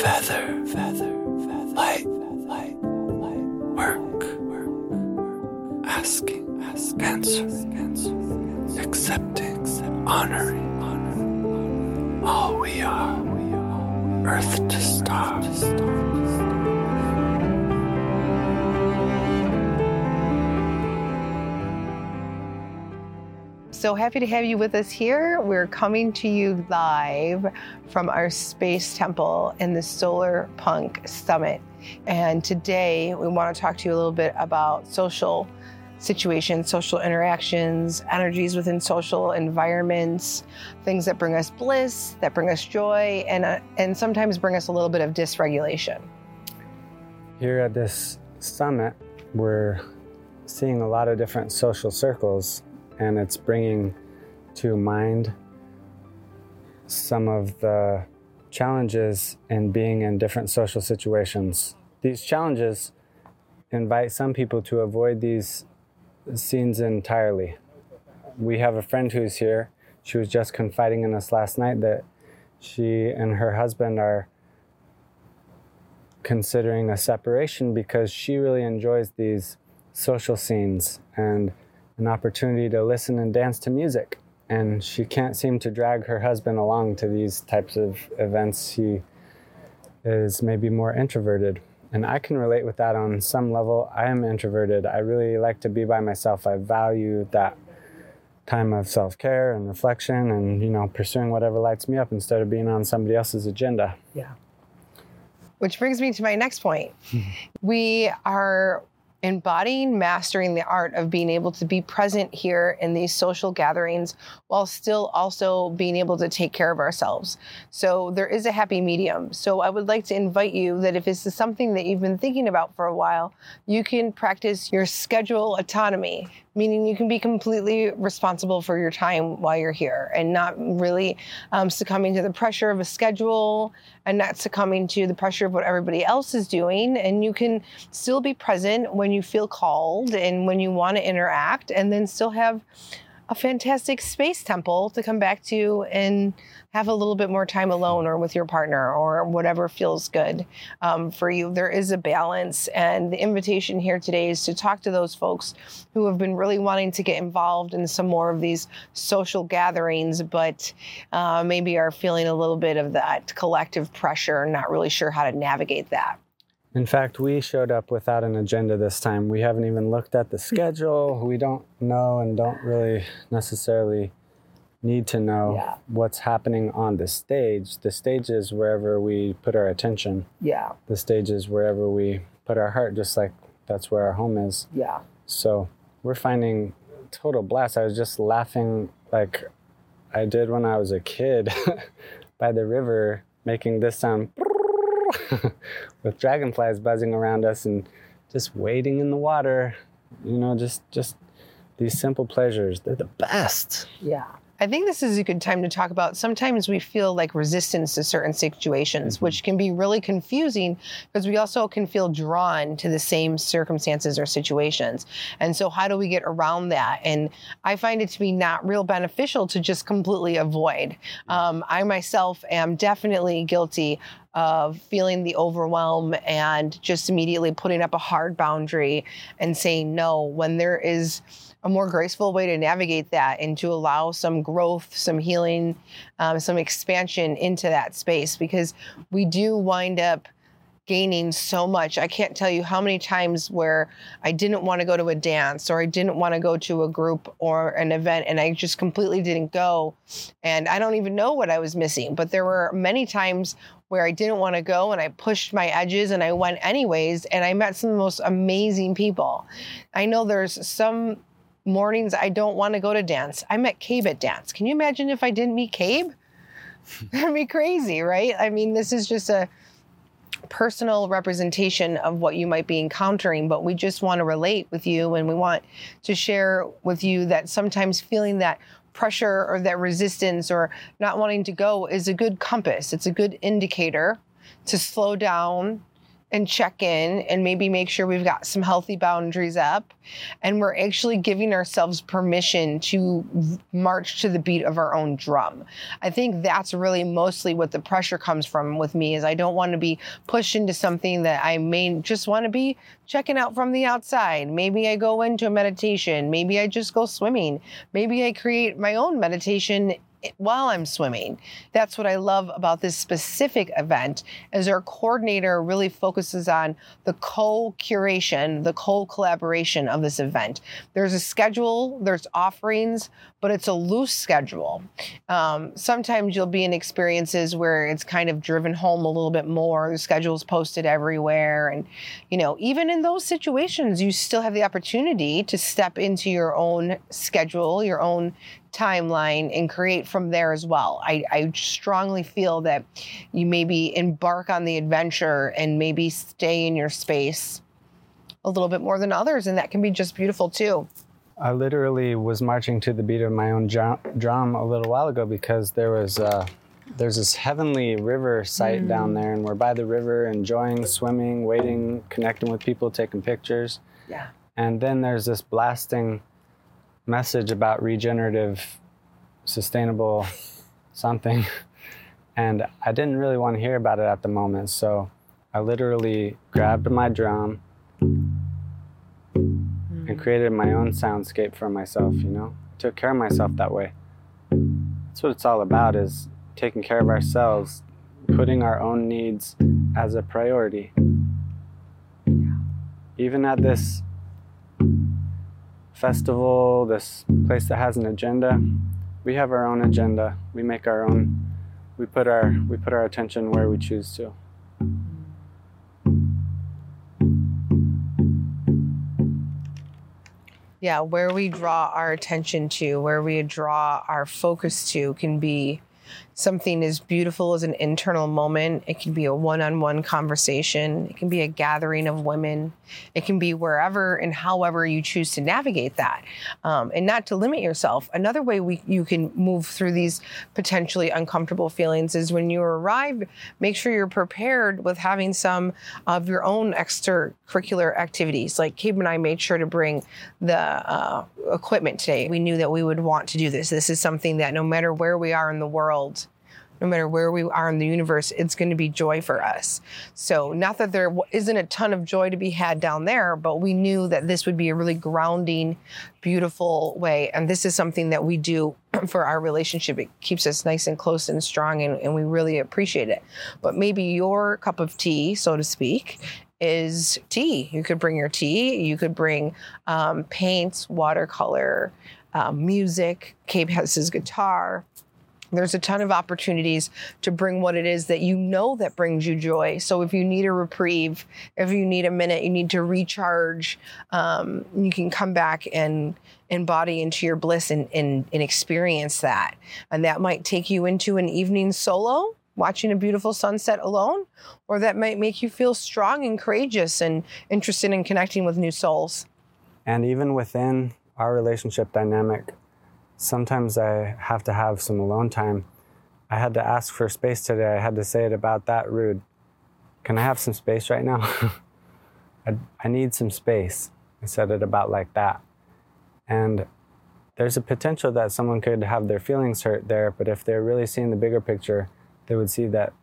feather, feather, feather, light, light, light, work, work, asking, ask, answer, answer, accepting, honoring, honoring, all we are, earth to stars. So happy to have you with us here. We're coming to you live from our space temple in the Solar Punk Summit. And today we want to talk to you a little bit about social situations, social interactions, energies within social environments, things that bring us bliss, that bring us joy, and, uh, and sometimes bring us a little bit of dysregulation. Here at this summit, we're seeing a lot of different social circles and it's bringing to mind some of the challenges in being in different social situations. These challenges invite some people to avoid these scenes entirely. We have a friend who's here. She was just confiding in us last night that she and her husband are considering a separation because she really enjoys these social scenes and an opportunity to listen and dance to music. And she can't seem to drag her husband along to these types of events. He is maybe more introverted. And I can relate with that on some level. I am introverted. I really like to be by myself. I value that time of self-care and reflection and you know pursuing whatever lights me up instead of being on somebody else's agenda. Yeah. Which brings me to my next point. we are embodying mastering the art of being able to be present here in these social gatherings while still also being able to take care of ourselves. So there is a happy medium. So I would like to invite you that if this is something that you've been thinking about for a while, you can practice your schedule autonomy, meaning you can be completely responsible for your time while you're here and not really um, succumbing to the pressure of a schedule and not succumbing to the pressure of what everybody else is doing. And you can still be present when you feel called and when you want to interact, and then still have a fantastic space temple to come back to and have a little bit more time alone or with your partner or whatever feels good um, for you. There is a balance, and the invitation here today is to talk to those folks who have been really wanting to get involved in some more of these social gatherings, but uh, maybe are feeling a little bit of that collective pressure, not really sure how to navigate that. In fact, we showed up without an agenda this time. We haven't even looked at the hmm. schedule. We don't know and don't really necessarily need to know Yeah. what's happening on the stage. The stage is wherever we put our attention. Yeah, The stage is wherever we put our heart, just like that's where our home is. yeah. So we're finding total blast. I was just laughing like I did when I was a kid by the river, making this sound with dragonflies buzzing around us and just wading in the water. You know, just just these simple pleasures. They're the best. Yeah. I think this is a good time to talk about sometimes we feel like resistance to certain situations, which can be really confusing because we also can feel drawn to the same circumstances or situations. And so, how do we get around that? And I find it to be not real beneficial to just completely avoid. Um, I myself am definitely guilty of feeling the overwhelm and just immediately putting up a hard boundary and saying no when there is a more graceful way to navigate that and to allow some growth, some healing, um, some expansion into that space because we do wind up gaining so much. I can't tell you how many times where I didn't want to go to a dance or I didn't want to go to a group or an event and I just completely didn't go. And I don't even know what I was missing, but there were many times where I didn't want to go and I pushed my edges and I went anyways and I met some of the most amazing people. I know there's some mornings I don't want to go to dance. I met Cabe at dance. Can you imagine if I didn't meet Cabe? That'd be crazy, right? I mean, this is just a personal representation of what you might be encountering, but we just want to relate with you and we want to share with you that sometimes feeling that pressure or that resistance or not wanting to go is a good compass. It's a good indicator to slow down and check in and maybe make sure we've got some healthy boundaries up and we're actually giving ourselves permission to march to the beat of our own drum. I think that's really mostly what the pressure comes from with me is I don't want to be pushed into something that I may just want to be checking out from the outside. Maybe I go into a meditation, maybe I just go swimming, maybe I create my own meditation while I'm swimming. That's what I love about this specific event is our coordinator really focuses on the co-curation, the co-collaboration of this event. There's a schedule, there's offerings, but it's a loose schedule. Um, sometimes you'll be in experiences where it's kind of driven home a little bit more. The schedule's posted everywhere. And, you know, even in those situations, you still have the opportunity to step into your own schedule, your own timeline and create from there as well. I, I, strongly feel that you maybe embark on the adventure and maybe stay in your space a little bit more than others, and that can be just beautiful too. I literally was marching to the beat of my own drum a little while ago because there was uh, there's this heavenly river site mm. down there, and we're by the river, enjoying swimming, waiting, connecting with people, taking pictures. Yeah. And then there's this blasting message about regenerative, sustainable something. And I didn't really want to hear about it at the moment. So I literally grabbed my drum created my own soundscape for myself, you know? Took care of myself that way. That's what it's all about is taking care of ourselves, putting our own needs as a priority. Even at this festival, this place that has an agenda. We have our own agenda. We make our own. We put our we put our attention where we choose to. Yeah, where we draw our attention to, where we draw our focus to can be something as beautiful as an internal moment. It can be a one on one conversation. It can be a gathering of women. It can be wherever and however you choose to navigate that. Um, and not to limit yourself. Another way we, you can move through these potentially uncomfortable feelings is when you arrive, make sure you're prepared with having some of your own extracurricular activities. Like Cabe and I made sure to bring the uh, equipment today. We knew that we would want to do this. This is something that no matter where we are in the world, no matter where we are in the universe, it's going to be joy for us. So, not that there isn't a ton of joy to be had down there, but we knew that this would be a really grounding, beautiful way. And this is something that we do for our relationship. It keeps us nice and close and strong, and, and we really appreciate it. But maybe your cup of tea, so to speak, is tea. You could bring your tea, you could bring um, paints, watercolor, um, music. Cabe has his guitar there's a ton of opportunities to bring what it is that you know that brings you joy. So if you need a reprieve, if you need a minute, you need to recharge, um, you can come back and embody into your bliss and, and, and experience that. And that might take you into an evening solo watching a beautiful sunset alone, or that might make you feel strong and courageous and interested in connecting with new souls. And even within our relationship dynamic, sometimes I have to have some alone time. I had to ask for space today. I had to say it about that rude. Can I have some space right now? I, I need some space. I said it about like that. And there's a potential that someone could have their feelings hurt there, but if they're really seeing the bigger picture, they would see that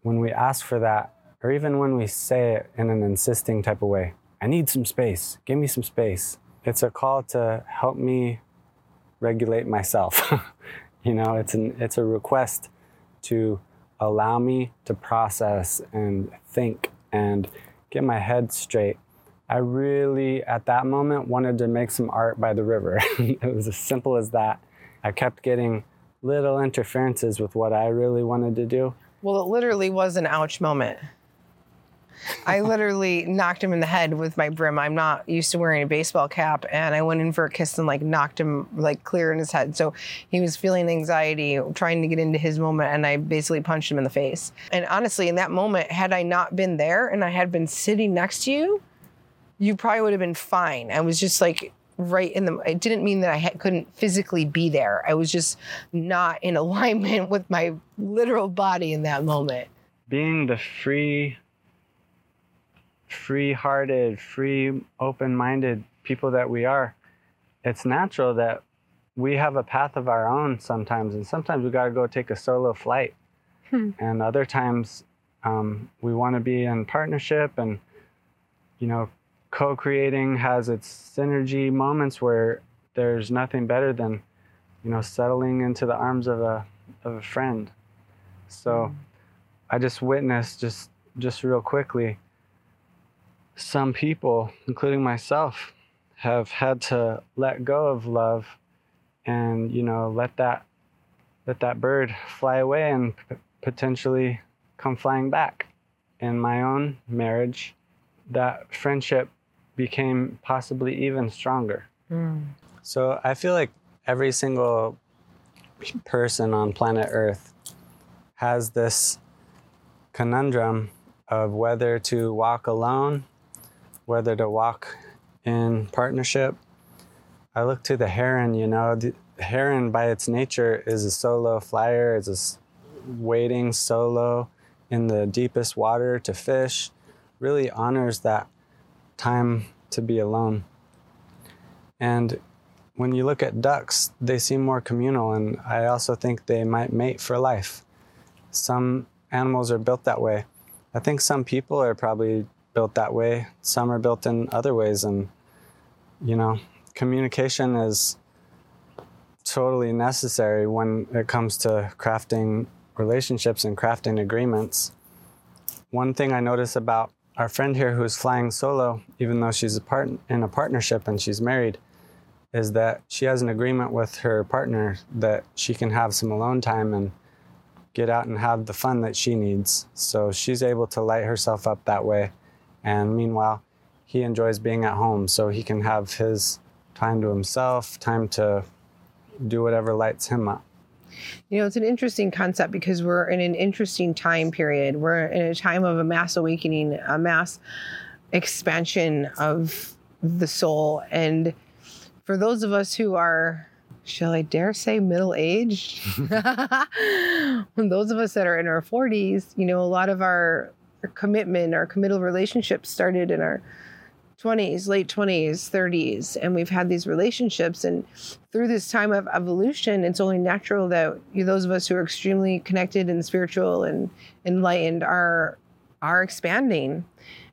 when we ask for that, or even when we say it in an insisting type of way, I need some space, give me some space. It's a call to help me regulate myself. you know, it's an it's a request to allow me to process and think and get my head straight. I really, at that moment, wanted to make some art by the river. it was as simple as that. I kept getting little interferences with what I really wanted to do. Well, it literally was an ouch moment. I literally knocked him in the head with my brim. I'm not used to wearing a baseball cap, and I went in for a kiss and like knocked him like clear in his head. So he was feeling anxiety, trying to get into his moment, and I basically punched him in the face. And honestly, in that moment, had I not been there and I had been sitting next to you, you probably would have been fine. I was just like right in the it didn't mean that i couldn't physically be there i was just not in alignment with my literal body in that moment being the free free hearted, free, open minded people that we are, it's natural that we have a path of our own sometimes. And sometimes we got to go take a solo flight. Hmm. And other times um, we want to be in partnership and, you know, co creating has its synergy moments where there's nothing better than, you know, settling into the arms of a, of a friend. So I just witnessed just just real quickly some people, including myself, have had to let go of love and you know let that let that bird fly away and p- potentially come flying back. In my own marriage that friendship became possibly even stronger. Hmm. So i feel like every single person on planet earth has this conundrum of whether to walk alone whether to walk in partnership I look to the heron, you know, the heron by its nature is a solo flyer, is a waiting solo in the deepest water to fish, really honors that time to be alone. And when you look at ducks, they seem more communal, and I also think they might mate for life. Some animals are built that way. I think some people are probably built that way, some are built in other ways, and you know, communication is totally necessary when it comes to crafting relationships and crafting agreements. One thing I notice about our friend here who's flying solo, even though she's a part in a partnership and she's married, is that she has an agreement with her partner that she can have some alone time and get out and have the fun that she needs. So she's able to light herself up that way. And meanwhile, he enjoys being at home so he can have his time to himself, time to do whatever lights him up. You know, it's an interesting concept because we're in an interesting time period. We're in a time of a mass awakening, a mass expansion of the soul. And for those of us who are, shall I dare say, middle aged, those of us that are in our 40s, you know, a lot of our commitment, our committal relationships started in our 20s, late 20s, 30s, and we've had these relationships. And through this time of evolution, it's only natural that you, those of us who are extremely connected and spiritual and enlightened are are expanding.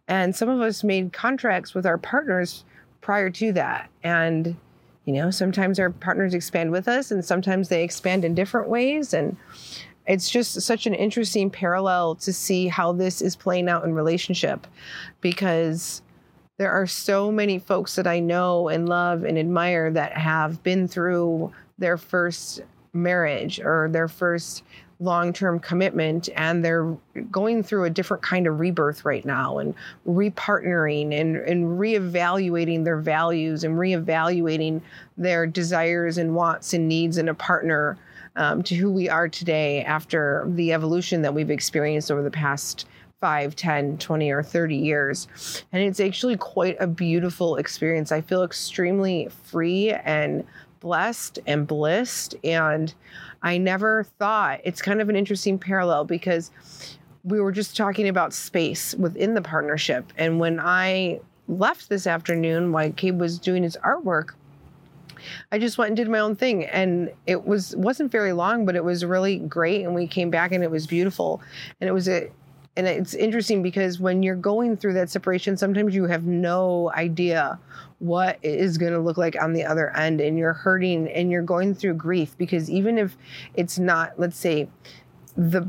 And some of us made contracts with our partners prior to that. And you know, sometimes our partners expand with us, and sometimes they expand in different ways. And it's just such an interesting parallel to see how this is playing out in relationship because there are so many folks that I know and love and admire that have been through their first marriage or their first long term commitment and they're going through a different kind of rebirth right now and repartnering and, and reevaluating their values and reevaluating their desires and wants and needs in a partner um, to who we are today after the evolution that we've experienced over the past 5, 10, 20, or 30 years. And it's actually quite a beautiful experience. I feel extremely free and blessed and blissed. And I never thought it's kind of an interesting parallel because we were just talking about space within the partnership. And when I left this afternoon while Cabe was doing his artwork, I just went and did my own thing. And it was wasn't very long but it was really great. And we came back and it was beautiful. And it was a and it's interesting because when you're going through that separation sometimes you have no idea what it is going to look like on the other end and you're hurting and you're going through grief because even if it's not let's say the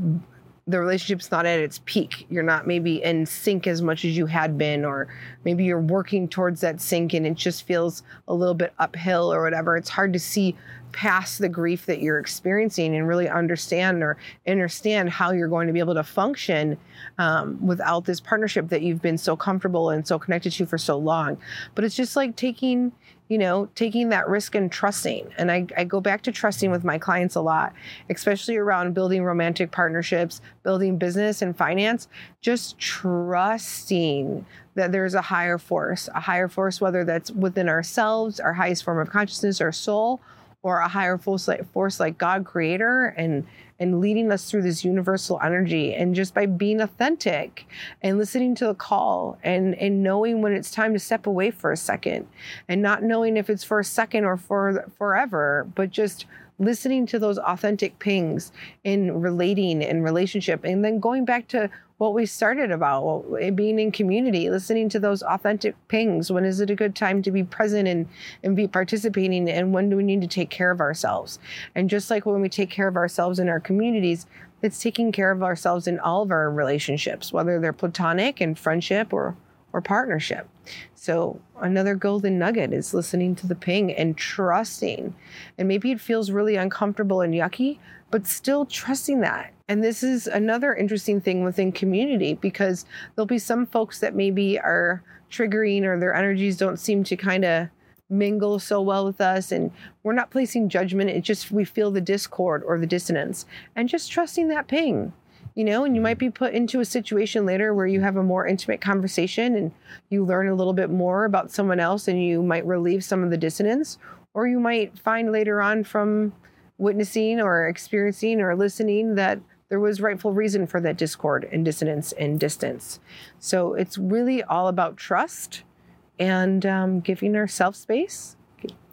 the relationship's not at its peak. You're not maybe in sync as much as you had been or maybe you're working towards that sync and it just feels a little bit uphill or whatever. It's hard to see past the grief that you're experiencing and really understand or understand how you're going to be able to function um, without this partnership that you've been so comfortable and so connected to for so long. But it's just like taking you know taking that risk and trusting. And I, I go back to trusting with my clients a lot especially around building romantic partnerships building business and finance just trusting that there's a higher force a higher force whether that's within ourselves our highest form of consciousness our soul or a higher force like, force like God creator and and leading us through this universal energy. And just by being authentic and listening to the call and and knowing when it's time to step away for a second and not knowing if it's for a second or for forever but just listening to those authentic pings in relating in relationship and then going back to what we started about eh, being in community listening to those authentic pings. When is it a good time to be present and, and be participating? And when do we need to take care of ourselves? And just like when we take care of ourselves in our communities it's taking care of ourselves in all of our relationships whether they're platonic and friendship or or partnership. So another golden nugget is listening to the ping and trusting. And maybe it feels really uncomfortable and yucky but still trusting that. And this is another interesting thing within community because there'll be some folks that maybe are triggering or their energies don't seem to kind of mingle so well with us. And we're not placing judgment. It just we feel the discord or the dissonance and just trusting that ping you know and you might be put into a situation later where you have a more intimate conversation and you learn a little bit more about someone else and you might relieve some of the dissonance or you might find later on from witnessing or experiencing or listening that there was rightful reason for that discord and dissonance and distance. So it's really all about trust and um, giving ourselves space,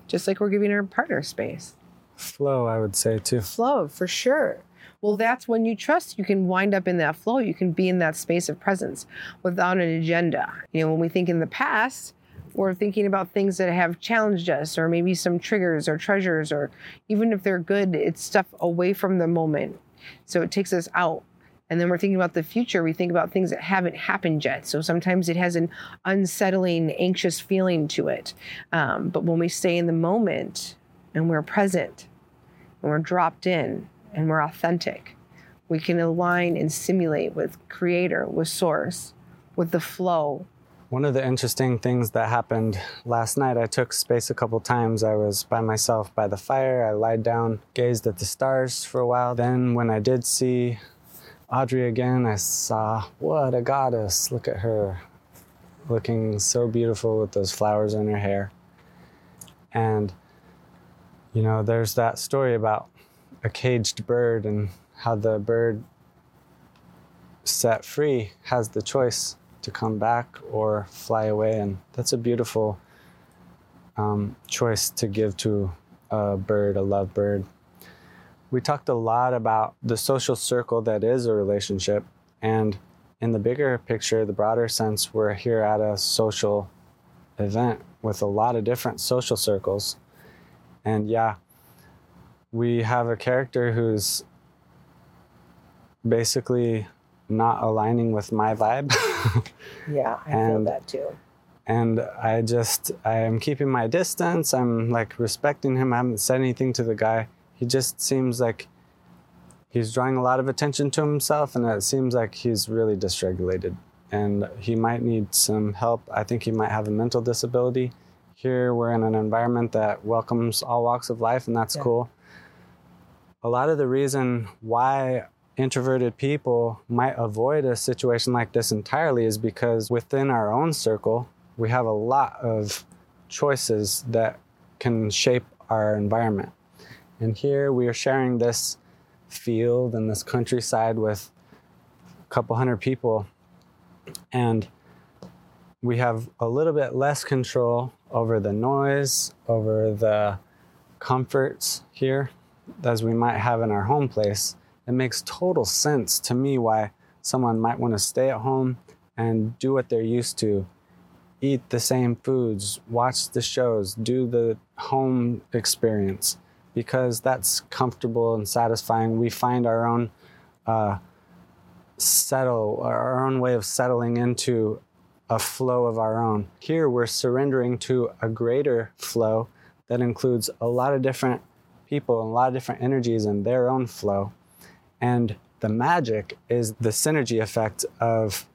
just like we're giving our partner space. Flow, I would say too. Flow, for sure. Well, that's when you trust, you can wind up in that flow. You can be in that space of presence without an agenda. You know, when we think in the past, we're thinking about things that have challenged us, or maybe some triggers or treasures, or even if they're good, it's stuff away from the moment so it takes us out. And then we're thinking about the future. We think about things that haven't happened yet. So sometimes it has an unsettling, anxious feeling to it. Um, but when we stay in the moment and we're present and we're dropped in and we're authentic, we can align and simulate with Creator, with Source, with the flow, one of the interesting things that happened last night, I took space a couple times. I was by myself by the fire. I lied down, gazed at the stars for a while. Then, when I did see Audrey again, I saw what a goddess. Look at her, looking so beautiful with those flowers in her hair. And, you know, there's that story about a caged bird and how the bird set free has the choice to come back or fly away. And that's a beautiful um, choice to give to a bird, a love bird. We talked a lot about the social circle that is a relationship. And in the bigger picture, the broader sense, we're here at a social event with a lot of different social circles. And yeah, we have a character who's basically not aligning with my vibe. yeah, I and, feel that too. And I just, I am keeping my distance. I'm like respecting him. I haven't said anything to the guy. He just seems like he's drawing a lot of attention to himself, and it seems like he's really dysregulated. And he might need some help. I think he might have a mental disability. Here, we're in an environment that welcomes all walks of life, and that's yeah. cool. A lot of the reason why introverted people might avoid a situation like this entirely is because within our own circle, we have a lot of choices that can shape our environment. And here we are sharing this field and this countryside with a couple hundred people. And we have a little bit less control over the noise, over the comforts here as we might have in our home place it makes total sense to me why someone might want to stay at home and do what they're used to eat the same foods, watch the shows, do the home experience because that's comfortable and satisfying. We find our own uh, settle, our own way of settling into a flow of our own. Here, we're surrendering to a greater flow that includes a lot of different people and a lot of different energies and their own flow. And the magic is the synergy effect of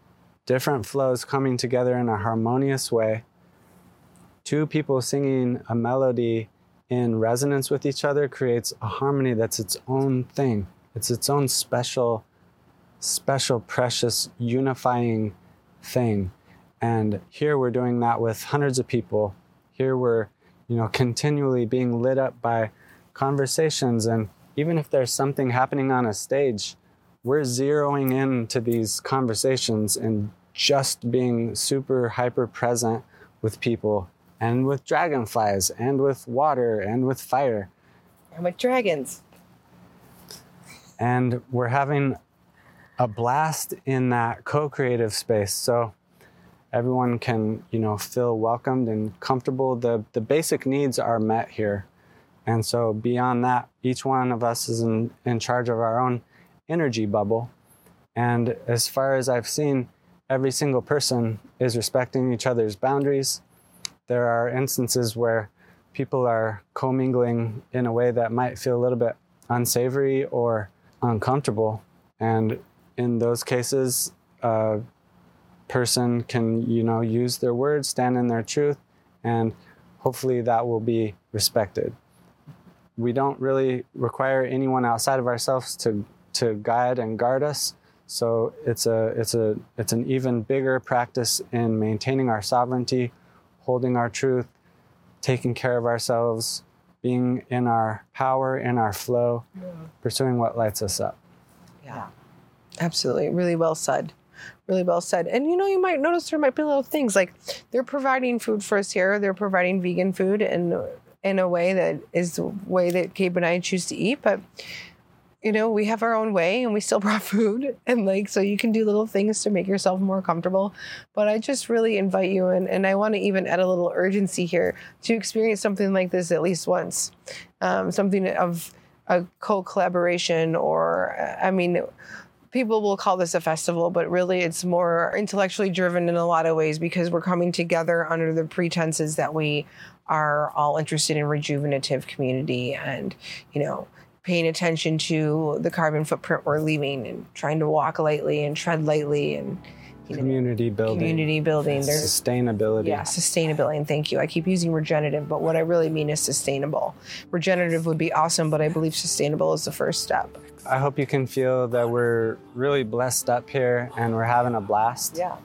different flows coming together in a harmonious way. Two people singing a melody in resonance with each other creates a harmony that's its own thing. It's its own special, special, precious, unifying thing. And here we're doing that with hundreds of people. Here we're, you know, continually being lit up by conversations. And even if there's something happening on a stage, we're zeroing in to these conversations and just being super hyper present with people and with dragonflies and with water and with fire. And with dragons. And we're having a blast in that co-creative space. So everyone can, you know, feel welcomed and comfortable. The the basic needs are met here. And so beyond that, each one of us is in, in charge of our own energy bubble. And as far as I've seen, every single person is respecting each other's boundaries. There are instances where people are commingling in a way that might feel a little bit unsavory or uncomfortable. And in those cases, a person can, you know, use their words, stand in their truth, and hopefully that will be respected. We don't really require anyone outside of ourselves to, to guide and guard us. So it's a it's a it's an even bigger practice in maintaining our sovereignty, holding our truth, taking care of ourselves, being in our power, in our flow, pursuing what lights us up. Yeah. Absolutely. Really well said. Really well said. And you know, you might notice there might be little things like they're providing food for us here. They're providing vegan food in in a way that is the way that Cabe and I choose to eat. But you know, we have our own way and we still brought food. And like, so you can do little things to make yourself more comfortable. But I just really invite you, and, and I want to even add a little urgency here to experience something like this at least once. Um, something of a co collaboration, or, I mean, people will call this a festival, but really it's more intellectually driven in a lot of ways because we're coming together under the pretenses that we are all interested in rejuvenative community and, you know, paying attention to the carbon footprint we're leaving and trying to walk lightly and tread lightly and Community building, community building. There's sustainability. yeah, sustainability. And thank you. I keep using regenerative, but what I really mean is sustainable. Regenerative would be awesome, but I believe sustainable is the first step. I hope you can feel that we're really blessed up here and we're having a blast. Yeah.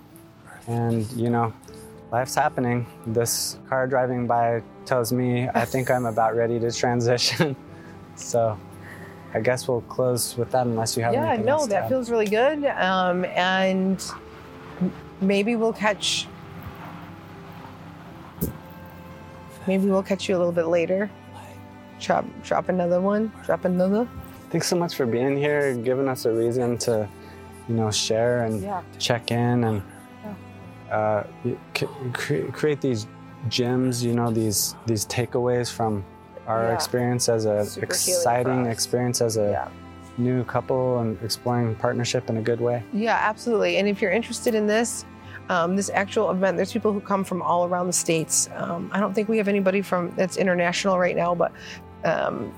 And, you know, life's happening. This car driving by tells me I think I'm about ready to transition. so I guess we'll close with that unless you have Yeah, anything no, else to that add. feels really good. Um, and maybe we'll catch. Maybe we'll catch you a little bit later. Drop, drop another one. Drop another. Thanks so much for being here, giving us a reason to, you know, share and Yeah. check in and uh, cre- create these gems. You know, these these takeaways from our Yeah. experience as a Super exciting experience as a Yeah. new couple and exploring partnership in a good way. Yeah, absolutely. And if you're interested in this, um, this actual event, there's people who come from all around the states. Um, I don't think we have anybody from that's international right now, but um,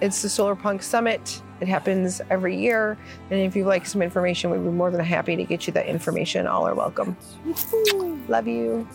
it's the Solar Punk Summit. It happens every year. And if you'd like some information, we'd be more than happy to get you that information. All are welcome. Love you.